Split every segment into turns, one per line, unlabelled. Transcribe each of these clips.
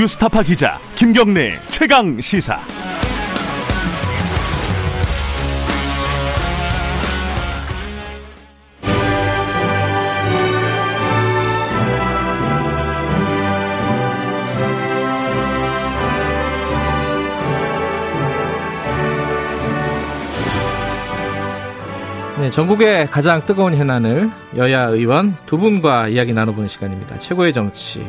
뉴스타파 기자 김경래 최강 시사.
네, 전국의 가장 뜨거운 현안을 여야 의원 두 분과 이야기 나눠보는 시간입니다. 최고의 정치.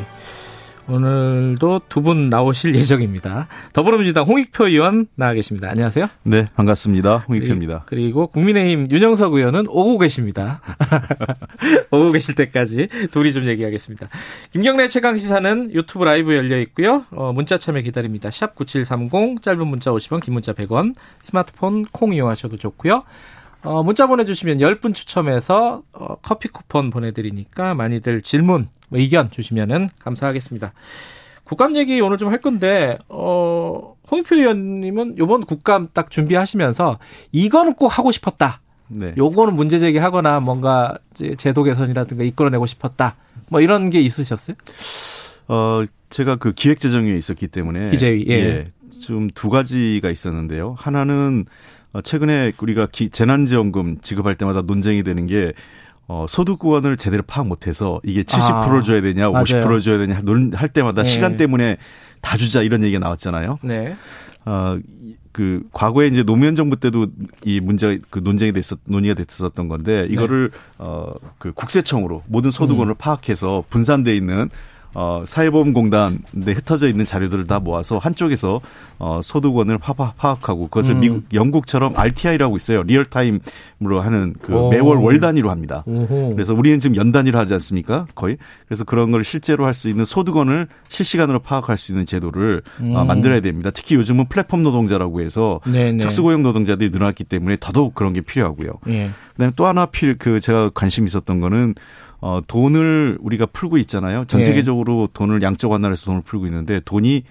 오늘도 두 분 나오실 예정입니다. 더불어민주당 홍익표 의원 나와 계십니다. 안녕하세요.
네, 반갑습니다. 홍익표입니다.
그리고 국민의힘 윤영석 의원은 오고 계십니다. 오고 계실 때까지 둘이 좀 얘기하겠습니다. 김경래 최강 시사는 유튜브 라이브 열려 있고요. 어, 문자 참여 기다립니다. 샵 9730 짧은 문자 50원, 긴 문자 100원. 스마트폰 콩 이용하셔도 좋고요. 어, 문자 보내주시면 10분 추첨해서 어, 커피 쿠폰 보내드리니까 많이들 질문, 뭐 의견 주시면은 감사하겠습니다. 국감 얘기 오늘 좀 할 건데, 어, 홍익표 의원님은 요번 국감 딱 준비하시면서 이거는 꼭 하고 싶었다. 네. 요거는 문제 제기하거나 뭔가 제도 개선이라든가 이끌어내고 싶었다. 뭐 이런 게 있으셨어요?
어, 제가 그 기획재정위에 있었기 때문에.
기재위, 예. 예.
좀두 가지가 있었는데요. 하나는 어, 최근에 우리가 기, 재난지원금 지급할 때마다 논쟁이 되는 게 어, 소득권을 제대로 파악 못해서 이게 70%를 아, 줘야 되냐, 50%를 줘야 되냐 할 때마다 네. 시간 때문에 다 주자 이런 얘기가 나왔잖아요.
네.
어, 그 과거에 이제 노무현 정부 때도 이 문제가 그 논쟁이 됐었 논의가 됐었던 건데 이거를 네. 어그 국세청으로 모든 소득원을 음. 파악해서 분산돼 있는 어, 사회보험공단에 흩어져 있는 자료들을 다 모아서 한쪽에서 어, 소득원을 파악하고 그것을 음. 미국, 영국처럼 RTI라고 있어요. real time으로 하는 그 오. 매월 월 단위로 합니다. 오호. 그래서 우리는 지금 연 단위로 하지 않습니까? 거의. 그래서 그런 걸 실제로 할 수 있는 소득원을 실시간으로 파악할 수 있는 제도를 어, 음. 어, 만들어야 됩니다. 특히 요즘은 플랫폼 노동자라고 해서 네네. 특수고용 노동자들이 늘어났기 때문에 더더욱 그런 게 필요하고요. 예. 그다음에 또 하나 필 그 제가 관심 있었던 거는 어, 돈을 우리가 풀고 있잖아요. 전 예. 세계적으로 네. 돈을 양적 완화해서 돈을 풀고 있는데 돈이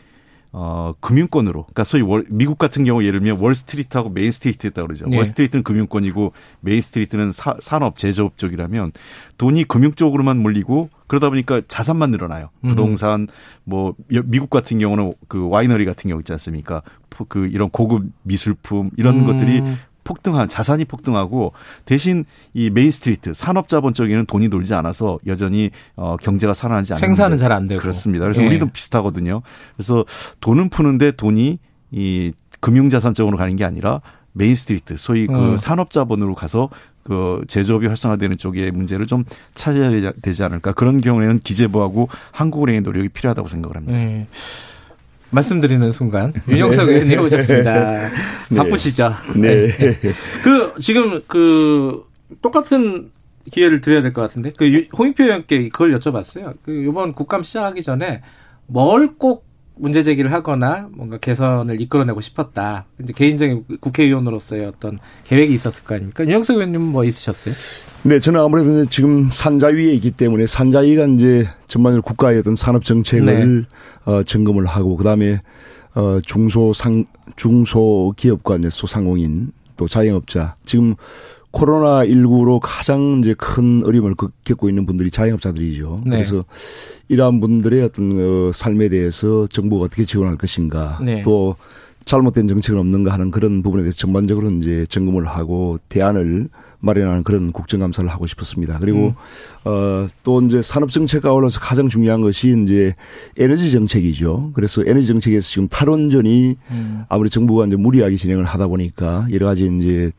어, 금융권으로. 그러니까 소위 월, 미국 같은 경우 예를 들면 월스트리트하고 Main Street 했다 그러죠. 네. 월스트리트는 금융권이고 Main Street는 사, 산업, 제조업 쪽이라면 돈이 금융 쪽으로만 몰리고 그러다 보니까 자산만 늘어나요. 부동산, 뭐 미국 같은 경우는 그 와이너리 같은 경우 있지 않습니까? 그 이런 고급 미술품 이런 음. 것들이 폭등한 자산이 폭등하고 대신 이 Main Street 산업자본 쪽에는 돈이 돌지 않아서 여전히 어 경제가 살아나지 않는
생산은 잘 안 되고
그렇습니다. 그래서 예. 우리도 비슷하거든요. 그래서 돈은 푸는데 돈이 이 금융자산 쪽으로 가는 게 아니라 Main Street 소위 그 음. 산업자본으로 가서 그 제조업이 활성화되는 쪽의 문제를 좀 찾아야 되지 않을까 그런 경우에는 기재부하고 한국은행의 노력이 필요하다고 생각을 합니다. 네.
말씀드리는 순간 윤영석 네. 의원님 오셨습니다. 네. 바쁘시죠? 네. 네. 그 지금 그 똑같은 기회를 드려야 될 것 같은데 그 홍익표 의원께 그걸 여쭤봤어요. 그 이번 국감 시작하기 전에 뭘 꼭 문제 제기를 하거나 뭔가 개선을 이끌어내고 싶었다. 이제 개인적인 국회의원으로서의 어떤 계획이 있었을 거 아닙니까? 윤영석 의원님 뭐 있으셨어요?
네, 저는 아무래도 지금 산자 위에 있기 때문에 산자위가 이제 전반적으로 국가의 어떤 산업 정책을 네. 어, 점검을 하고 그다음에 어, 중소상 중소기업과 이제 소상공인 또 자영업자 지금 코로나 19로 가장 이제 큰 어려움을 겪고 있는 분들이 자영업자들이죠. 네. 그래서 이러한 분들의 어떤 어, 삶에 대해서 정부가 어떻게 지원할 것인가 네. 또 잘못된 정책은 없는가 하는 그런 부분에 대해서 전반적으로 이제 점검을 하고 대안을 마련하는 그런 국정감사를 하고 싶었습니다. 그리고 음. 어또 이제 산업 정책 가올라서 가장 중요한 것이 이제 에너지 정책이죠. 그래서 에너지 정책에서 지금 탈원전이 음. 아무리 정부가 이제 무리하게 진행을 하다 보니까 여러 가지 이제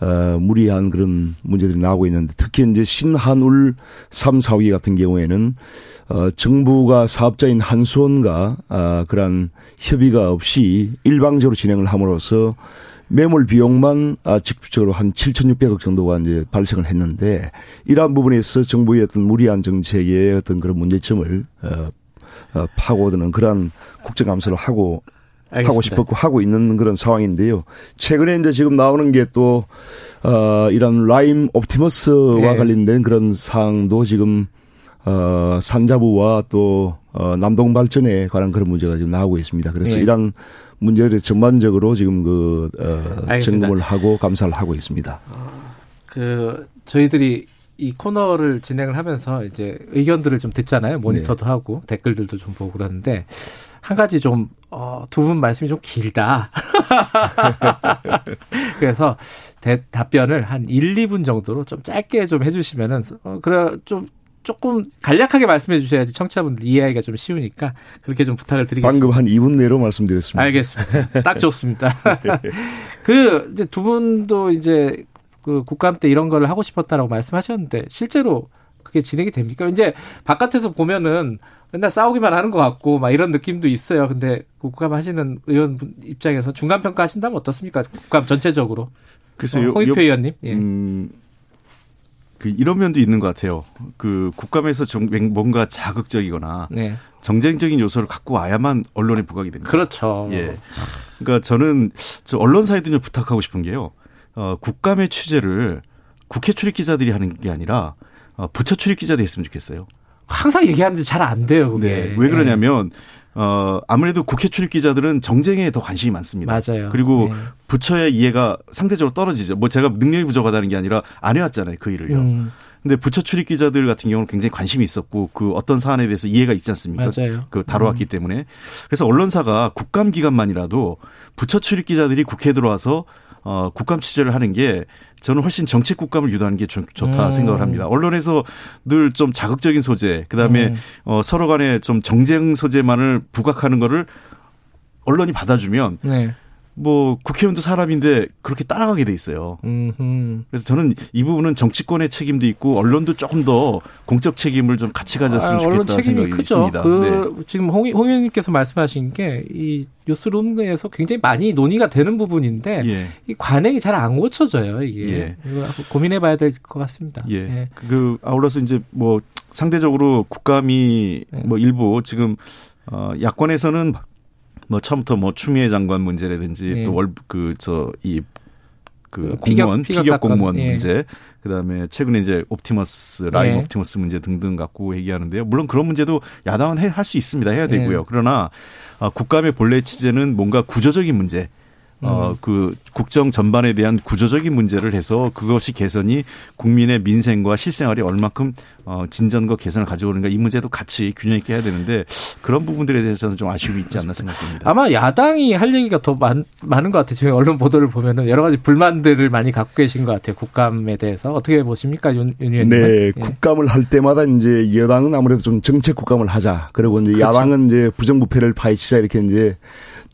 어, 무리한 그런 문제들이 나오고 있는데 특히 이제 신한울 3, 4기 같은 경우에는 어, 정부가 사업자인 한수원과 아, 그러한 협의가 없이 일방적으로 진행을 함으로써 매몰 비용만 아, 직접적으로 한 7,600억 정도가 이제 발생을 했는데 이러한 부분에서 정부의 어떤 무리한 정책의 어떤 그런 문제점을 어, 어, 파고드는 그러한 국정감사를 하고 알겠습니다. 하고 싶었고 하고 있는 그런 상황인데요. 최근에 이제 지금 나오는 게또 어, 이런 라임 옵티머스와 네. 관련된 그런 사항도 지금 어, 산자부와 또 어, 남동 발전에 관한 그런 문제가 지금 나오고 있습니다. 그래서 네. 이런 문제를 전반적으로 지금 그 어, 점검을 하고 감사를 하고 있습니다. 어,
그 저희들이 이 코너를 진행을 하면서 이제 의견들을 좀 듣잖아요. 모니터도 네. 하고 댓글들도 좀 보고 그러는데 한 가지 좀, 어, 두 분 말씀이 좀 길다. 그래서 대, 답변을 한 1, 2분 정도로 좀 짧게 좀 해주시면은, 어, 그래, 좀, 조금 간략하게 말씀해 주셔야지 청취자분들 이해하기가 좀 쉬우니까 그렇게 좀 부탁을 드리겠습니다.
방금 한 2분 내로 말씀드렸습니다.
알겠습니다. 딱 좋습니다. 그 이제 두 분도 이제 그 국감 때 이런 걸 하고 싶었다라고 말씀하셨는데 실제로 그게 진행이 됩니까? 이제 바깥에서 보면은 맨날 싸우기만 하는 것 같고 막 이런 느낌도 있어요. 근데 국감 하시는 의원 입장에서 중간 평가 하신다면 어떻습니까? 국감 전체적으로.
그래서
어, 홍익표 의원님. 예.
음, 그 이런 면도 있는 것 같아요. 그 국감에서 정, 뭔가 자극적이거나
네.
정쟁적인 요소를 갖고 와야만 언론에 부각이 됩니다.
그렇죠.
예. 그러니까 저는 저 언론사에도 좀 부탁하고 싶은 게요. 어, 국감의 취재를 국회 출입 기자들이 하는 게 아니라 어, 부처 출입 기자들이 했으면 좋겠어요.
항상 얘기하는데 잘 안 돼요, 그게.
네. 왜 그러냐면 어, 아무래도 국회 출입 기자들은 정쟁에 더 관심이 많습니다.
맞아요.
그리고
네.
부처의 이해가 상대적으로 떨어지죠. 뭐 제가 능력이 부족하다는 게 아니라 안 해왔잖아요, 그 일을요.
음,
근데 부처 출입 기자들 같은 경우는 굉장히 관심이 있었고 그 어떤 사안에 대해서 이해가 있지 않습니까?
맞아요.
그 다뤄왔기
음.
때문에 그래서 언론사가 국감 기간만이라도 부처 출입 기자들이 국회에 들어와서 어 국감 취재를 하는 게 저는 훨씬 정책 국감을 유도하는 게 좋, 다
음.
생각을 합니다. 언론에서 늘 좀 자극적인 소재, 그 다음에
음.
어 서로 간에 좀 정쟁 소재만을 부각하는 거를 언론이 받아주면
네.
뭐 국회의원도 사람인데 그렇게 따라가게 돼 있어요.
음,
그래서 저는 이 부분은 정치권의 책임도 있고 언론도 조금 더 공적 책임을 좀 같이 가졌으면
아,
좋겠다 생각이
크죠.
있습니다.
그
네.
지금 홍, 홍 의원님께서 말씀하신 게 이 뉴스룸에서 굉장히 많이 논의가 되는 부분인데
예.
이 관행이 잘 안 고쳐져요. 이게
예.
고민해봐야 될 것 같습니다.
예. 그 아울러서 이제 뭐 상대적으로 국감이
네.
뭐 일부 지금 어 야권에서는 뭐 처음부터 뭐 추미애 장관 문제라든지
네.
또월그저이 그 공무원
피격
피격. 공무원
예.
문제 그다음에 최근에 이제 옵티머스 라임
예.
옵티머스 문제 등등 갖고 얘기하는데요. 물론 그런 문제도 야당은 할 수 있습니다. 해야 되고요.
예.
그러나 아, 국감의 본래 취재는 뭔가 구조적인 문제 어,
음.
그 국정 전반에 대한 구조적인 문제를 해서 그것이 개선이 국민의 민생과 실생활에 얼마큼 어, 진전과 개선을 가져오는가 이 문제도 같이 균형 있게 해야 되는데 그런 부분들에 대해서는 좀 아쉬움이 있지 않나 생각됩니다.
아마 야당이 할 얘기가 더 많, 많은 것 같아요. 지금 언론 보도를 보면은 여러 가지 불만들을 많이 갖고 계신 것 같아요. 국감에 대해서 어떻게 보십니까, 윤, 윤 의원님?
네, 국감을 할 때마다 이제 여당은 아무래도 좀 정책 국감을 하자. 그리고 이제
그렇죠.
야당은 이제 부정부패를 파헤치자 이렇게 이제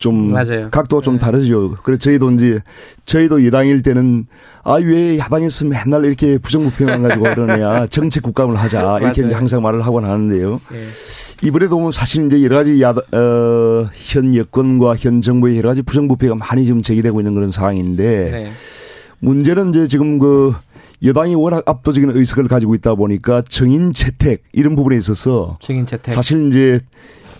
좀
맞아요.
각도가 좀
네.
다르죠. 그래서 저희도 이제 저희도 여당일 때는 아 왜 야당에서 맨날 이렇게 부정부패만 가지고 그러냐 정책 국감을 하자 이렇게. 이제 항상 말을 하곤 하는데요.
예.
이번에도 보면 사실 이제 여러 가지 야, 어, 현 여권과 현 정부의 여러 가지 부정부패가 많이 지금 제기되고 있는 그런 상황인데
네.
문제는 이제 지금 그 여당이 워낙 압도적인 의석을 가지고 있다 보니까 정인 채택 이런 부분에 있어서
증인 채택.
사실 이제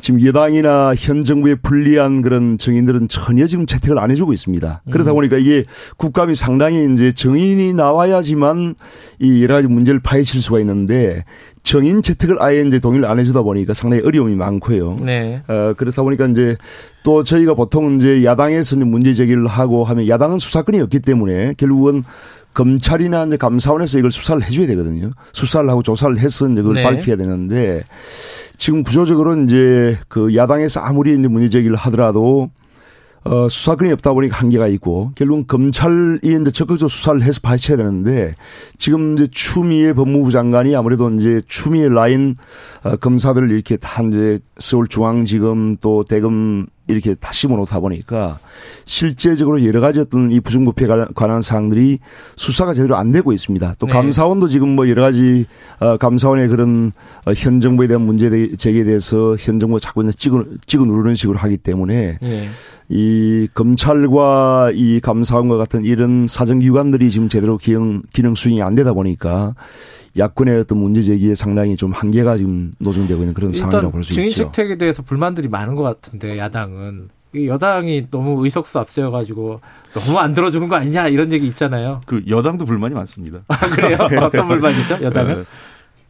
지금 여당이나 현 정부에 불리한 그런 정인들은 전혀 지금 채택을 안 해주고 있습니다. 그러다
음.
보니까 이게 국감이 상당히 이제 정인이 나와야지만 이 여러 가지 문제를 파헤칠 수가 있는데 정인 채택을 아예 이제 동의를 안 해주다 보니까 상당히 어려움이 많고요.
네.
어, 그렇다 보니까 이제 또 저희가 보통 이제 야당에서 이제 문제 제기를 하고 하면 야당은 수사권이 없기 때문에 결국은 검찰이나 이제 감사원에서 이걸 수사를 해줘야 되거든요. 수사를 하고 조사를 해서 이제 그걸
네.
밝혀야 되는데 지금 구조적으로 이제 그 야당에서 아무리 이제 문제 제기를 하더라도 어, 수사권이 없다 보니까 한계가 있고 결국은 검찰이 이제 적극적으로 수사를 해서 밝혀야 되는데 지금 이제 추미애 법무부 장관이 아무래도 이제 추미애 라인 어, 검사들을 이렇게 다 이제 서울중앙지검 또 대검 이렇게 다 심어놓다 보니까 실제적으로 여러 가지 어떤 이 부정부패에 관한- 사항들이 수사가 제대로 안 되고 있습니다. 또
네.
감사원도 지금 뭐 여러 가지 어, 감사원의 그런 어, 현 정부에 대한 문제 제기에 대해서 현 정부가 자꾸 이제 찍어, 찍어 누르는 식으로 하기 때문에
예.
이 검찰과 이 감사원과 같은 이런 사정기관들이 지금 제대로 기능, 기능 수행이 안 되다 보니까 야권의 어떤 문제 제기에 상당히 좀 한계가 지금 노정되고 있는 그런 상황이라고
일단
볼수
증인
있죠.
채택에 대해서 불만들이 많은 것 같은데 야당은 이 여당이 너무 의석수 앞세워가지고 너무 안 들어주는 거 아니냐 이런 얘기 있잖아요.
그 여당도 불만이 많습니다.
아 그래요? 어떤 불만이죠? 여당은?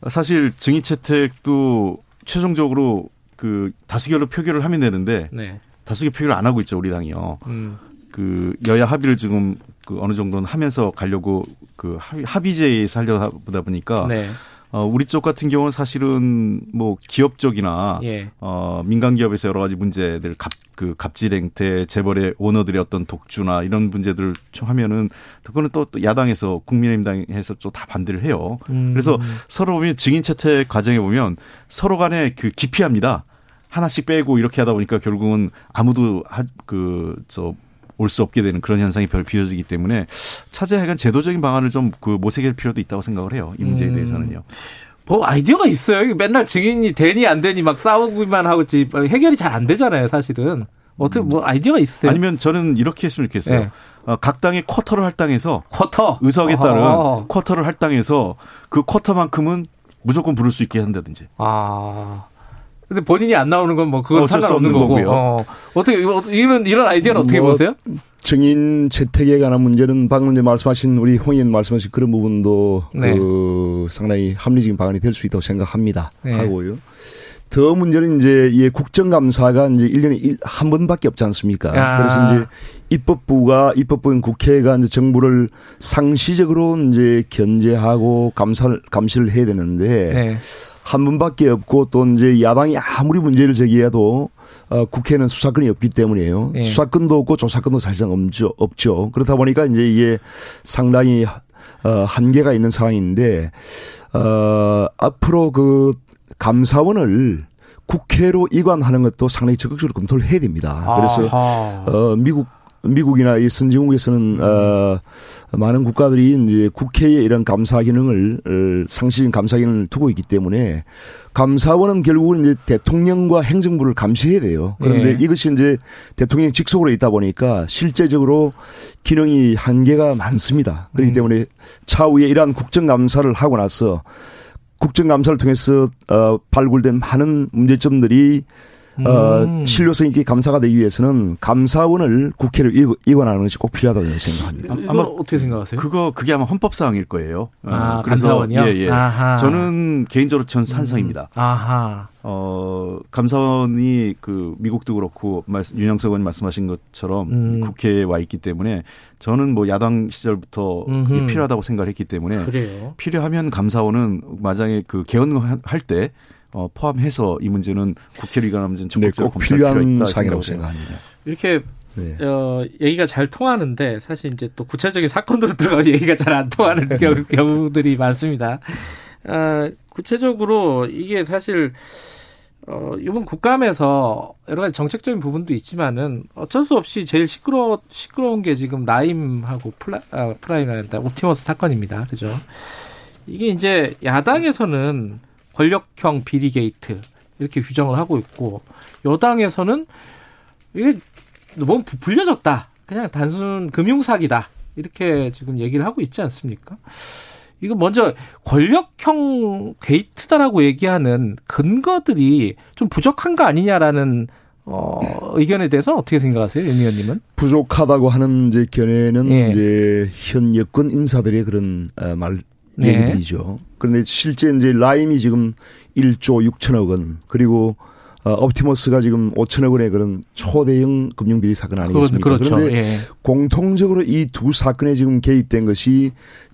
어, 사실 증인 채택도 최종적으로 그 다수결로 표결을 하면 되는데
네.
다수결 표결을 안 하고 있죠 우리 당이요.
음.
그 여야 합의를 지금 그 어느 정도는 하면서 가려고 그 합의, 합의제에서 하려다 보다 보니까
네.
어, 우리 쪽 같은 경우는 사실은 뭐 기업 쪽이나
예.
어, 민간 기업에서 여러 가지 문제들 갑, 그 갑질 행태, 재벌의 오너들의 어떤 독주나 이런 문제들을 좀 하면은 그거는 또, 또 야당에서 국민의힘당에서 또 다 반대를 해요.
음.
그래서 서로 보면 증인 채택 과정에 보면 서로 간에 그 기피합니다. 하나씩 빼고 이렇게 하다 보니까 결국은 아무도 그 저 올 수 없게 되는 그런 현상이 별 비어지기 때문에 차제 하여간 제도적인 방안을 좀 그 모색할 필요도 있다고 생각을 해요. 이 문제에
음.
대해서는요.
뭐 아이디어가 있어요. 맨날 증인이 되니 안 되니 막 싸우기만 하고 있지 해결이 잘 안 되잖아요, 사실은. 어떻게 뭐 아이디어가 있어요?
아니면 저는 이렇게 했으면 좋겠어요.
네.
어, 각 당의 쿼터를 할당해서
쿼터
의석에 따른
어허.
쿼터를 할당해서 그 쿼터만큼은 무조건 부를 수 있게 한다든지.
아. 근데 본인이 안 나오는 건 뭐 그건 상관없는
없는
거고.
거고요.
어. 어떻게 이런 이런 아이디어는 어떻게
뭐,
보세요?
증인 채택에 관한 문제는 방금 이제 말씀하신 우리 홍 의원 말씀하신 그런 부분도
네.
그 상당히 합리적인 방안이 될 수 있다고 생각합니다.
네.
하고요. 더 문제는 이제 이 국정감사가 이제 1년에 일- 한 번밖에 없지 않습니까?
아.
그래서 이제 입법부가 입법부인 국회가 이제 정부를 상시적으로 이제 견제하고 감사를 감시를 해야 되는데
네.
한 분밖에 없고 또 이제 야당이 아무리 문제를 제기해도 어, 국회는 수사권이 없기 때문이에요.
예.
수사권도 없고 조사권도 사실상 없죠. 없죠. 그렇다 보니까 이제 이게 상당히 어, 한계가 있는 상황인데 어, 앞으로 그 감사원을 국회로 이관하는 것도 상당히 적극적으로 검토를 해야 됩니다. 그래서
아하.
어, 미국 미국이나 이 선진국에서는 어, 많은 국가들이 이제 국회에 이런 감사 기능을 어, 상시적인 감사 기능을 두고 있기 때문에 감사원은 결국은 이제 대통령과 행정부를 감시해야 돼요. 그런데
예.
이것이 이제 대통령 직속으로 있다 보니까 실제적으로 기능이 한계가 많습니다. 그렇기
음.
때문에 차후에 이러한 국정감사를 하고 나서 국정감사를 통해서 어, 발굴된 많은 문제점들이 어,
음.
신뢰성 있게 감사가 되기 위해서는 감사원을 국회로 이- 이관하는 것이 꼭 필요하다고 저는 생각합니다.
이건
아마
어떻게 생각하세요?
그거 그게 아마 헌법 사항일 거예요. 어,
아, 감사원이요?
예, 예.
아하. 음.
저는 개인적으로 전 찬성입니다.
아하.
어, 감사원이 그 미국도 그렇고 말씀- 윤영석 의원님 말씀하신 것처럼
음.
국회에 와 있기 때문에 저는 뭐 야당 시절부터
음흠.
이게 필요하다고 생각을 했기 때문에
그래요.
필요하면 감사원은 만약에 그 개헌할 때 어, 포함해서 이 문제는 국회로 이관하는 문제는
네,
적극적으로 필요가
필요한 사항이라고. 생각합니다.
이렇게
네.
어, 얘기가 잘 통하는데 사실 이제 또 구체적인 사건으로 들어가서 얘기가 잘 안 통하는
네.
경우, 경우 들이 많습니다. 어, 구체적으로 이게 사실 어, 이번 국감에서 여러 가지 정책적인 부분도 있지만은 어쩔 수 없이 제일 시끄러 시끄러운 게 지금 라임하고 플라, 아, 프라임이란다 옵티머스 사건입니다. 그죠? 이게 이제 야당에서는 권력형 비리 게이트 이렇게 규정을 하고 있고 여당에서는 이게 너무 부- 불려졌다. 그냥 단순 금융 사기다. 이렇게 지금 얘기를 하고 있지 않습니까? 이거 먼저 권력형 게이트다라고 얘기하는 근거들이 좀 부족한 거 아니냐라는 어, 의견에 대해서 어떻게 생각하세요, 윤 의원님은?
부족하다고 하는 이제 견해는
예.
이제 현 여권 인사들의 그런 어, 말
네.
얘기들이죠. 그런데 실제 이제 라임이 지금 1조 6천억 원 그리고 어, 옵티머스가 지금 5천억 원의 그런 초대형 금융비리 사건 아니겠습니까?
그렇죠.
그런데
예.
공통적으로 이 두 사건에 지금 개입된 것이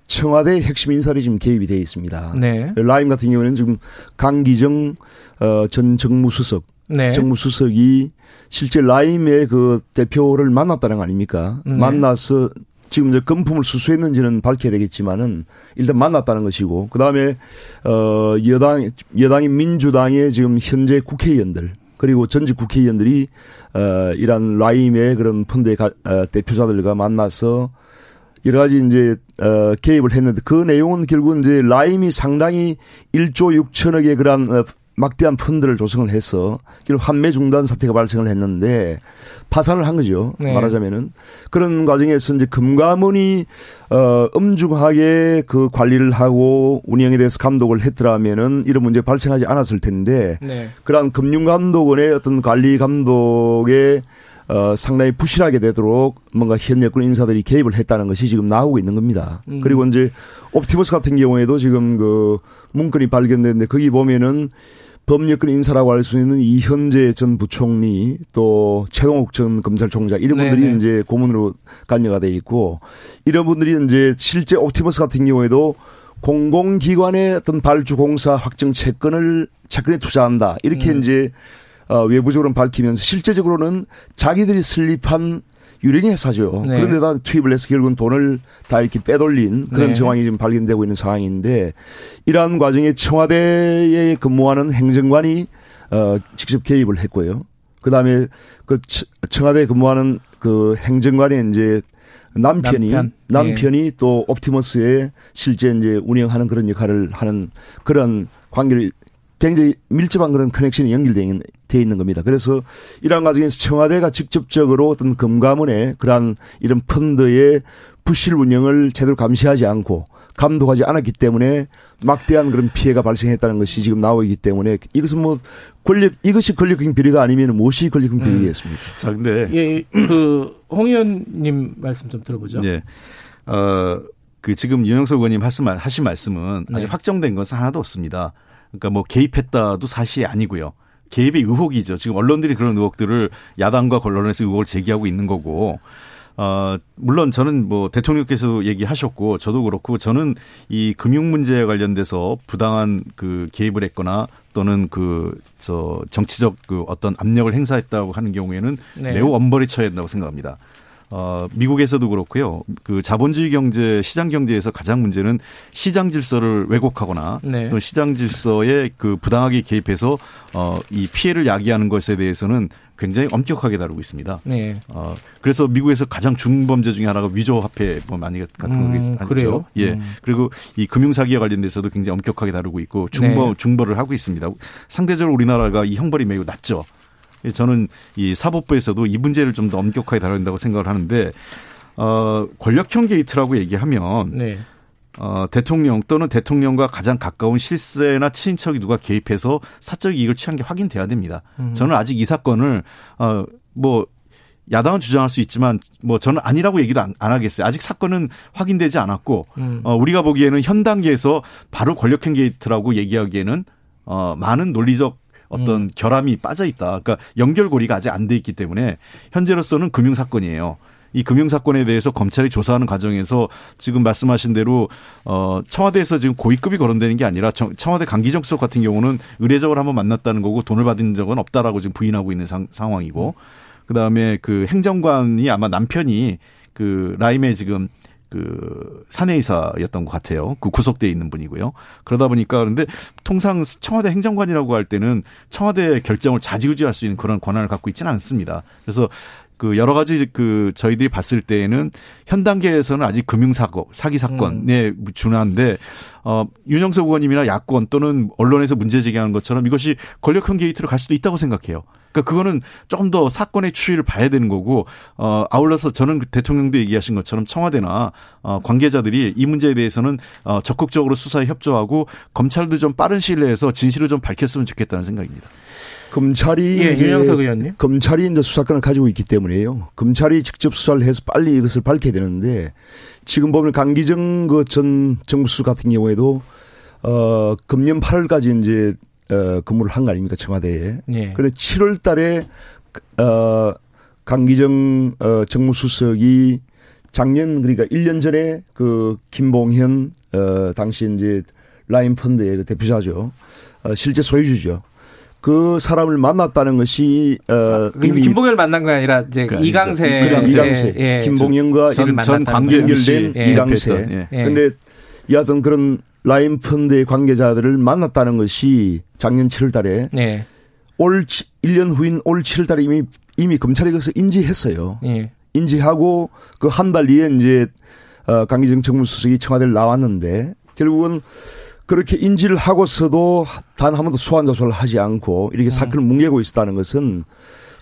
청와대 핵심 인사들이 지금 개입이 되어 있습니다.
네.
라임 같은 경우에는 지금 강기정 어, 전 정무수석
네.
정무수석이 실제 라임의 그 대표를 만났다는 거 아닙니까?
네.
만나서 지금 이제 금품을 수수했는지는 밝혀야 되겠지만은 일단 만났다는 것이고 그 다음에 어 여당 여당인 민주당의 지금 현재 국회의원들 그리고 전직 국회의원들이 어 이런 라임의 그런 펀드의 가, 어, 대표자들과 만나서 여러 가지 이제 어 개입을 했는데 그 내용은 결국은 이제 라임이 상당히 1조 6천억의 그러한 어, 막대한 펀드를 조성을 해서 결국 환매 중단 사태가 발생을 했는데 파산을 한 거죠.
네.
말하자면은 그런 과정에서 이제 금감원이 어 엄중하게 그 관리를 하고 운영에 대해서 감독을 했더라면은 이런 문제 발생하지 않았을 텐데
네.
그러한 금융감독원의 어떤 관리 감독에 어, 상당히 부실하게 되도록 뭔가 현 여권 인사들이 개입을 했다는 것이 지금 나오고 있는 겁니다.
음.
그리고 이제 옵티머스 같은 경우에도 지금 그 문건이 발견됐는데 거기 보면은 법여권 인사라고 할 수 있는 이현재 전 부총리 또 최동욱 전 검찰총장 이런 분들이
네네.
이제 고문으로 관여가 돼 있고 이런 분들이 이제 실제 옵티머스 같은 경우에도 공공기관의 어떤 발주 공사 확정 채권을 채권에 투자한다. 이렇게 음. 이제 어, 외부적으로는 밝히면서 실제적으로는 자기들이 설립한 유령 회사죠. 네. 그런데다 투입을 해서 결국은 돈을 다 이렇게 빼돌린 그런 네. 정황이 지금 발견되고 있는 상황인데 이러한 과정에 청와대에 근무하는 행정관이 어, 직접 개입을 했고요. 그 다음에 그 청와대에 근무하는 그 행정관의 이제 남편이 남편. 네. 또 옵티머스에 실제 이제 운영하는 그런 역할을 하는 그런 관계를 굉장히 밀접한 그런 커넥션이 연결되어 있는 겁니다. 그래서 이러한 과정에서 청와대가 직접적으로 어떤 금감원의 그러한 이런 펀드의 부실 운영을 제대로 감시하지 않고 감독하지 않았기 때문에 막대한 그런 피해가 발생했다는 것이 지금 나오고 있기 때문에 이것은 뭐 권력 이것이 권력형 비리가 아니면 무엇이 권력형 비리겠습니까?
음. 자, 근데
예, 그홍 의원님 말씀 좀 들어보죠.
네. 어, 그 지금 윤영석 의원님 하신, 하신 말씀은 아직 네. 확정된 것은 하나도 없습니다. 그러니까 뭐 개입했다도 사실이 아니고요. 개입의 의혹이죠. 지금 언론들이 그런 의혹들을 야당과 언론에서 의혹을 제기하고 있는 거고 어, 물론 저는 뭐 대통령께서도 얘기하셨고 저도 그렇고 저는 이 금융 문제에 관련돼서 부당한 그 개입을 했거나 또는 그 저 정치적 그 어떤 압력을 행사했다고 하는 경우에는 네. 매우 엄벌이 쳐야 된다고 생각합니다. 어, 미국에서도 그렇고요. 그 자본주의 경제, 시장 경제에서 가장 문제는 시장 질서를 왜곡하거나 네. 또 시장 질서에 그 부당하게 개입해서 어, 이 피해를 야기하는 것에 대해서는 굉장히 엄격하게 다루고 있습니다. 네. 어, 그래서 미국에서 가장 중범죄 중에 하나가 위조 화폐 뭐 많이 같은 음, 거겠죠.
그래요?
예. 음. 그리고 이 금융 사기와 관련돼서도 굉장히 엄격하게 다루고 있고 중범 네. 중벌을 하고 있습니다. 상대적으로 우리나라가 이 형벌이 매우 낮죠. 저는 이 사법부에서도 이 문제를 좀 더 엄격하게 다뤄야 된다고 생각을 하는데 어 권력형 게이트라고 얘기하면 네. 어, 대통령 또는 대통령과 가장 가까운 실세나 친인척이 누가 개입해서 사적 이익을 취한 게 확인돼야 됩니다. 음. 저는 아직 이 사건을 어, 뭐 야당은 주장할 수 있지만 뭐 저는 아니라고 얘기도 안, 안 하겠어요. 아직 사건은 확인되지 않았고 음. 어, 우리가 보기에는 현 단계에서 바로 권력형 게이트라고 얘기하기에는 어, 많은 논리적 어떤 음. 결함이 빠져 있다. 그러니까 연결고리가 아직 안 돼 있기 때문에 현재로서는 금융 사건이에요. 이 금융 사건에 대해서 검찰이 조사하는 과정에서 지금 말씀하신 대로 어 청와대에서 지금 고위급이 거론되는 게 아니라 청와대 강기정 수석 같은 경우는 의례적으로 한번 만났다는 거고 돈을 받은 적은 없다라고 지금 부인하고 있는 상, 상황이고 그다음에 그 행정관이 아마 남편이 그 라임에 지금 그 사내이사였던 것 같아요. 그 구속돼 있는 분이고요. 그러다 보니까 그런데 통상 청와대 행정관이라고 할 때는 청와대 결정을 자지우지할 수 있는 그런 권한을 갖고 있지는 않습니다. 그래서 그 여러 가지 그 저희들이 봤을 때에는 현 단계에서는 아직 금융 사고 사기 사건에 음. 준한데 어 윤영석 의원님이나 야권 또는 언론에서 문제 제기하는 것처럼 이것이 권력형 게이트로 갈 수도 있다고 생각해요. 그러니까 그거는 조금 더 사건의 추이를 봐야 되는 거고 어 아울러서 저는 그 대통령도 얘기하신 것처럼 청와대나 어 관계자들이 이 문제에 대해서는 어 적극적으로 수사에 협조하고 검찰도 좀 빠른 시일 내에서 진실을 좀 밝혔으면 좋겠다는 생각입니다.
검찰이
예, 윤영석 의원님.
검찰이 이제 수사권을 가지고 있기 때문에요. 검찰이 직접 수사를 해서 빨리 이것을 밝혀야 되는데 지금 보면 강기정 그 전 정부수 같은 경우에도 어 금년 8월까지 이제 어 근무를 한 거 아닙니까 청와대에. 예. 그런데 7월 달에 어 강기정 어 정무수석이 작년 그러니까 1년 전에 그 김봉현 어 당시 이제 라인 펀드의 그 대표자죠. 어 실제 소유주죠. 그 사람을 만났다는 것이 어 아,
이미 김봉현을 만난 게 아니라 이제 그 이강세
이강세 예, 예. 김봉현과 전, 전 관계 연결된 예. 이강세. 예. 근데 여하튼 그런 라인 펀드의 관계자들을 만났다는 것이 작년 7월 달에 예. 올 1년 후인 올 7월 달에 이미 이미 검찰이 그것을 인지했어요. 예. 인지하고 그 한 달 뒤에 이제 어 강기정 정무수석이 청와대를 나왔는데 결국은 그렇게 인지를 하고서도 단 한 번도 소환 조사를 하지 않고 이렇게 음. 사건을 뭉개고 있었다는 것은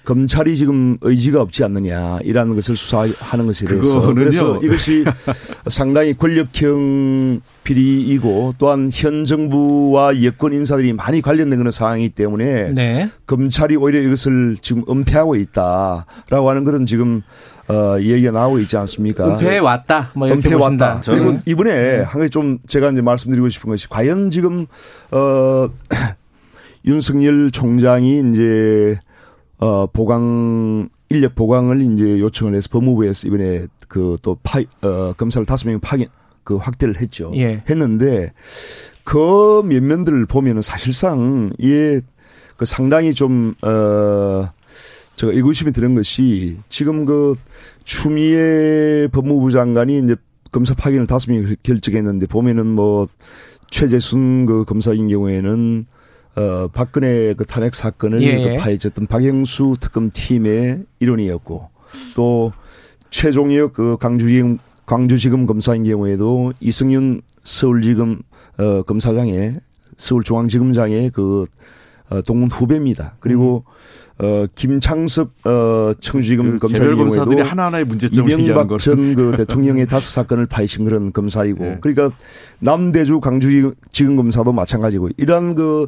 검찰이 지금 의지가 없지 않느냐 이라는 것을 수사하는 것에 대해서 그래서 이것이 상당히 권력형 비리이고 또한 현 정부와 여권 인사들이 많이 관련된 그런 상황이기 때문에 네. 검찰이 오히려 이것을 지금 은폐하고 있다라고 하는 그런 지금 어, 얘기가 나오고 있지 않습니까?
은폐해 왔다. 뭐 은폐해 왔다.
그리고 네. 이번에 네. 한 가지 좀 제가 이제 말씀드리고 싶은 것이 과연 지금 어 윤석열 총장이 이제 어 보강 인력 보강을 이제 요청을 해서 법무부에서 이번에 그 또 파, 어, 검사를 다섯 명 파견 그 확대를 했죠.
예.
했는데 그 면면들을 보면은 사실상 이게 그 상당히 좀, 어, 제가 의구심이 드는 것이 지금 그 추미애 법무부 장관이 이제 검사 파견을 다섯 명이 결정했는데 보면은 뭐 최재순 그 검사인 경우에는 어 박근혜 그 탄핵 사건을
예, 예.
그 파헤쳤던 박영수 특검팀의 일원이었고 또 최종혁 그 광주지검 광주지검 검사인 경우에도 이승윤 서울지검 어 검사장의 서울중앙지검장의 그 어, 동문 후배입니다. 그리고 어 김창섭 어 청주지검
그 개별
경우에도
검사들이 하나하나의 문제점을
이명박
거를.
전그 대통령의 다섯 사건을 파헤친 그런 검사이고.
네.
그러니까 남대주 광주지검 검사도 마찬가지고. 이러한 그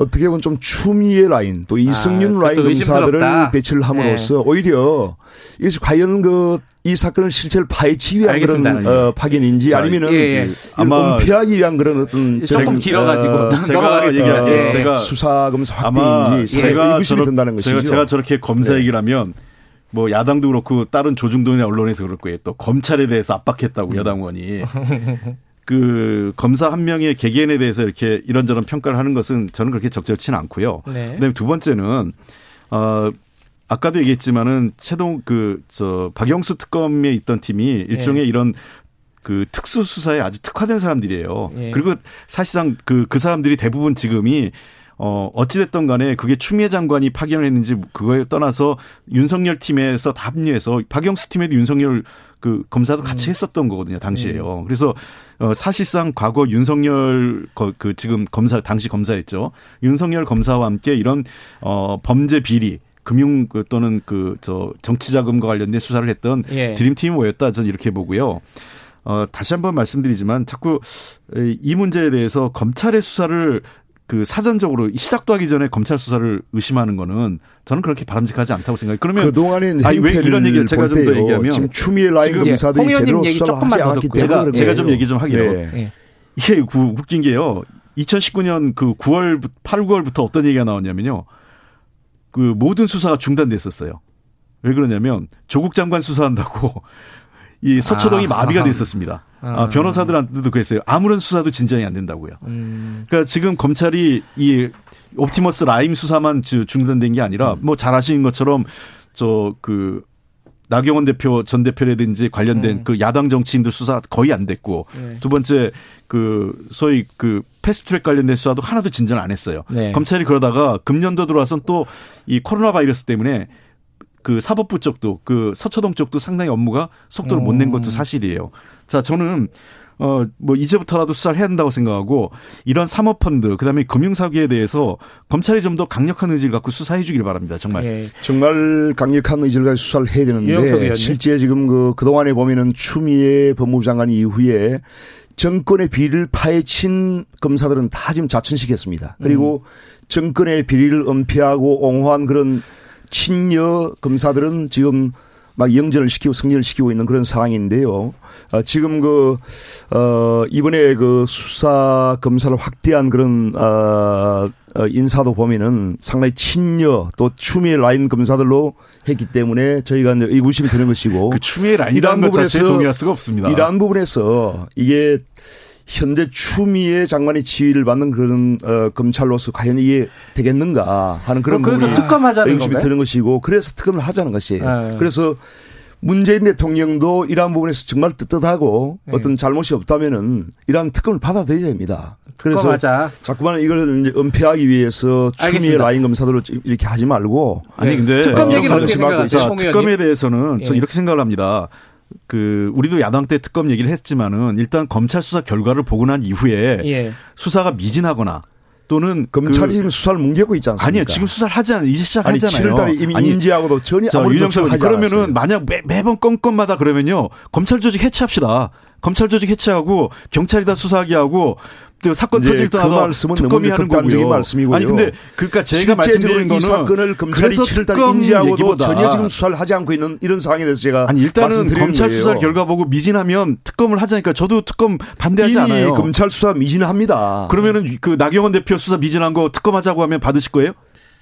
어떻게 보면 좀 추미애 라인 또 이승윤
그것도
라인. 검사들을 배치를 함으로써 오히려 이것이 과연 그 이 사건을 실체를 파헤치기 위한
알겠습니다.
그런 어, 파견인지
자,
아니면은
예, 예.
아마
은폐하기 위한 그런 어떤
조금 길어가지고
어,
제가
넘어가겠습니다.
얘기할게요.
예.
제가
수사 검사
아마
확대인지
제가
의구심이
저렇-
든다는 것이죠.
제가, 제가 저렇게 검사
네.
얘기를 하면 뭐 야당도 그렇고 다른 조중동이나 언론에서 그럴 거예요. 또 검찰에 대해서
음.
압박했다고 여당 의원이. 그 검사 한 명의 개개인에 대해서 이렇게 이런저런 평가를 하는 것은 저는 그렇게 적절치는 않고요.
네.
그다음에 두 번째는 어 아까도 얘기했지만은 최동 그 저 박영수 특검에 있던 팀이 일종의
예.
이런 그 특수 수사에 아주 특화된 사람들이에요.
예.
그리고 사실상 그그 사람들이 대부분 지금이 어 어찌됐든 간에 그게 추미애 장관이 파견을 했는지 그거에 떠나서 윤석열 팀에서 다 합류해서 박영수 팀에도 윤석열 그 검사도 같이
음.
했었던 거거든요 당시에요. 그래서 어 사실상 과거 윤석열 거- 그 지금 검사 당시 검사였죠. 윤석열 검사와 함께 이런 어 범죄 비리 금융 그 또는 그 저 정치 자금과 관련된 수사를 했던
예.
드림팀이 뭐였다 저는 이렇게 보고요. 어 다시 한번 말씀드리지만 자꾸 이 문제에 대해서 검찰의 수사를 그 사전적으로 시작도 하기 전에 검찰 수사를 의심하는 거는 저는 그렇게 바람직하지 않다고 생각해요. 그러면
그동안의
아니, 왜 이런 얘기를 제가
볼
좀더
때요.
얘기하면
지금 추미애 라인
지금
검사들이
홍 의원님
제대로
얘기
수사를
조금만
하지
더.
때문에
제가 제가
거예요.
좀 얘기 좀 하게요.
네.
예.
이게 구- 웃긴 게요. 2019년 그 9월 8, 9월부터 어떤 얘기가 나왔냐면요. 그 모든 수사가 중단됐었어요. 왜 그러냐면 조국 장관 수사한다고 이 서초동이
아.
마비가 됐었습니다.
아.
아, 변호사들한테도 그랬어요. 아무런 수사도 진전이 안 된다고요.
음.
그러니까 지금 검찰이 이 옵티머스 라임 수사만 주- 중단된 게 아니라 뭐 잘 아시는 것처럼 저그 나경원 대표 전 대표라든지 관련된
음.
그 야당 정치인들 수사 거의 안 됐고
네.
두 번째 그 소위 그 패스트트랙 관련된 수사도 하나도 진전 안 했어요.
네.
검찰이 그러다가 금년도 들어와서는 또이 코로나 바이러스 때문에 그 사법부 쪽도 그 서초동 쪽도 상당히 업무가 속도를 못낸
음.
것도 사실이에요. 자, 저는 어 뭐 이제부터라도 수사를 해야 된다고 생각하고 이런 사모펀드 그 다음에 금융 사기에 대해서 검찰이 좀 더 강력한 의지를 갖고 수사해 주길 바랍니다. 정말.
예.
정말 강력한 의지를 가지고 수사를 해야 되는데. 실제 지금 그 그동안에 보면은 추미애 법무부 장관 이후에 정권의 비리를 파헤친 검사들은 다 지금 자천시켰습니다. 그리고 정권의 비리를 은폐하고 옹호한 그런 친여 검사들은 지금 막 영전을 시키고 승리를 시키고 있는 그런 상황인데요. 어, 지금 그, 어, 이번에 그 수사 검사를 확대한 그런, 어, 어, 인사도 보면은 상당히 친여 또 추미애 라인 검사들로 했기 때문에 저희가 이제 의구심이 드는 것이고.
그 추미애 라인이라는 자체에
부분에서
동의할 수가 없습니다.
이러한 부분에서 이게 현재 추미애 장관의 지휘를 받는 그런 어, 검찰로서 과연 이게 되겠는가 하는 그런
어, 그래서
부분이
특검하자는 건가요?
드는 것이고 그래서 특검을 하자는 것이에요.
네.
그래서 문재인 대통령도 이러한 부분에서 정말 떳떳하고
네.
어떤 잘못이 없다면은 이러한 특검을 받아들여야 됩니다. 그래서
특검하자.
자꾸만 이걸 이제 은폐하기 위해서 추미애
알겠습니다.
라인 검사들을 이렇게 하지 말고
아니
네.
근데
특검
어,
얘기는 어떻게
하지 말고
생각하세요,
특검에? 대해서는 전
예.
이렇게 생각을 합니다. 그 우리도 야당 때 특검 얘기를 했지만은 일단 검찰 수사 결과를 보고 난 이후에
예.
수사가 미진하거나 또는
검찰이
그,
지금 수사를 뭉개고 있지 않습니까?
아니요 지금 수사를 하지 않아요 이제 시작하잖아요.
7월달에 이미
아니,
인지하고도 전혀
자,
조치를 하지
그러면은
않았어요.
만약 매, 매번 건건마다 그러면요 검찰 조직 해체합시다. 검찰 조직 해체하고 경찰이 다 수사하게 하고 또 사건 터질
그
때마다
말씀은
특검이 하는 거고요.
말씀이고요.
아니 근데 그러니까 제가
실제적으로
말씀드리는
이
거는
사건을 검찰이
그래서
7월달
특검 얘기보다
전혀 지금 수사를 하지 않고 있는 이런 상황에 대해서 제가
아니 일단은 검찰
거예요.
수사 결과 보고 미진하면 특검을 하자니까 저도 특검 반대하지 않아요.
검찰 수사 미진합니다.
그러면은 그 나경원 대표 수사 미진한 거 특검하자고 하면 받으실 거예요?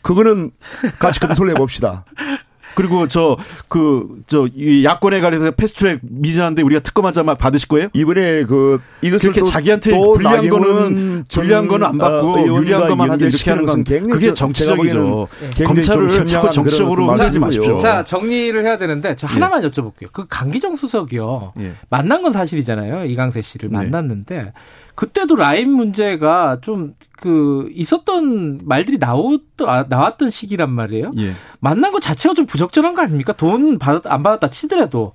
그거는 같이 검토를 해봅시다.
그리고 저 그저이 야권에 관해서 패스트트랙 미진한데 우리가 특검하자마 받으실 거예요?
이번에 그 이것을
그렇게
또-
자기한테
또
불리한
나경원
거는
전,
불리한 거는 안 받고
어,
유리한 것만 하자 이렇게 하는 건 그게 정치적이죠.
굉장히
검찰을
좀
자꾸 정치적으로
말씀이고요.
마십시오.
자, 정리를 해야 되는데 저 하나만 여쭤볼게요. 그 강기정 수석이요.
예.
만난 건 사실이잖아요. 이강세 씨를
네.
만났는데 그때도 라임 문제가 좀 그 있었던 말들이 나왔 아, 나왔던 시기란 말이에요.
예.
만난 것 자체가 좀 부적절한 거 아닙니까? 돈 받, 안 받았다 치더라도.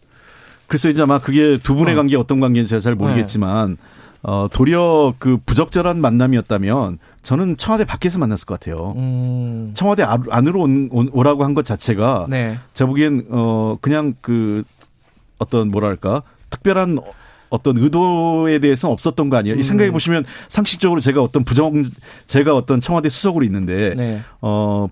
글쎄 이제 아마 그게 두 분의
어.
관계 어떤 관계인지 제가 잘 모르겠지만 어 도리어 그 부적절한 만남이었다면 저는 청와대 밖에서 만났을 것 같아요.
음.
청와대 안- 안으로 온- 온- 오라고 한 것 자체가
네.
제가 보기엔 어 그냥 그 어떤 뭐랄까 특별한 어- 어떤 의도에 대해서는 없었던 거 아니에요. 이 생각해 보시면 상식적으로 제가 어떤 부정 제가 어떤 청와대 수석으로 있는데
네.
어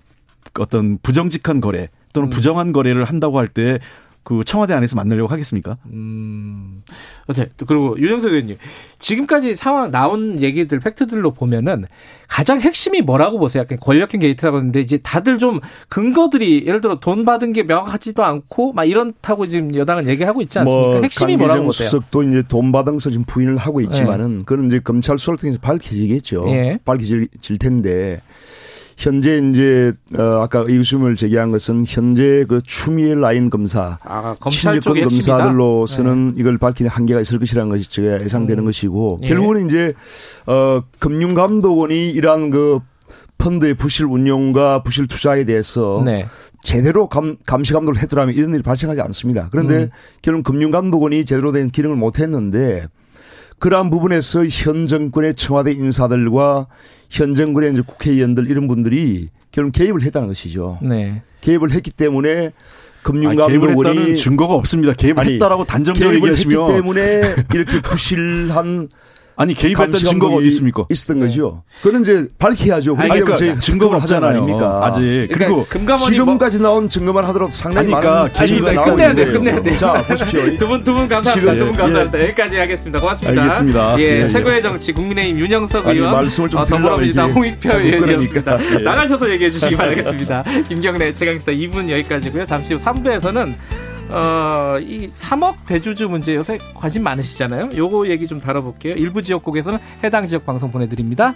어떤 부정직한 거래 또는
음.
부정한 거래를 한다고 할 때 그 청와대 안에서 만나려고 하겠습니까?
음. 어쨌든 그리고 윤영석 의원님 지금까지 상황 나온 얘기들 팩트들로 보면은 가장 핵심이 뭐라고 보세요? 약간 권력형 게이트라고 하는데 이제 다들 좀 근거들이 예를 들어 돈 받은 게 명확하지도 않고 막 이렇다고 지금 여당은 얘기하고 있지 않습니까?
뭐
핵심이 뭐라고 보세요?
수석도 이제 돈 받아서 지금 부인을 하고 있지만은 그건 이제 검찰 수사를 통해서 밝혀지겠죠.
예.
밝혀질 질 텐데 현재 이제 어 아까 의구심을 제기한 것은 현재 그 추미애 라인 검사
아, 검찰 핵심이다.
검사들로서는 이걸 밝히는 한계가 있을 것이라는 것이 제가 예상되는
음.
것이고
예.
결국은 이제 어 금융감독원이 이러한 그 펀드의 부실 운용과 부실 투자에 대해서
네.
제대로 감, 감시 감독을 했더라면 이런 일이 발생하지 않습니다. 그런데
음.
결국 금융감독원이 제대로 된 기능을 못 했는데 그러한 부분에서 현 정권의 청와대 인사들과 현 정권의 이제 국회의원들 이런 분들이 결국 개입을 했다는 것이죠.
네.
개입을 했기 때문에
아니, 개입을 했다는
금융감독원이
증거가 없습니다. 개입을
아니,
했다라고 단정적으로
개입을 했기
얘기하시면
때문에 이렇게 부실한
아니 개입했다는
감시
증거가 어디 있습니까?
있었던 거죠. 그거는 이제 밝혀야죠.
아니,
아니,
그러니까
그러니까 증거가 없잖아요. 아직
그러니까
그리고
금감원이 뭐
지금까지 나온 증거만 하더라도 상당히
아니, 그러니까
많은
개입이.
나오고
끝내야 돼. 끝내야 돼.
자, 보십시오.
두 분, 두분 감사합니다.
지금,
두분
예.
감사합니다. 여기까지 하겠습니다. 고맙습니다.
알겠습니다.
예,
예, 예.
최고의 정치 국민의힘 윤영석
아니,
의원,
말씀을 좀
어, 더불어민주당 홍익표
이게
의원이었습니다.
그러니까. 예.
나가셔서 얘기해 주시기 바라겠습니다. 김경래 최강기사 2분 여기까지고요. 잠시 후 3부에서는 어, 이 3억 대주주 문제 요새 관심 많으시잖아요. 요거 얘기 좀 다뤄볼게요. 일부 지역국에서는 해당 지역 방송 보내드립니다.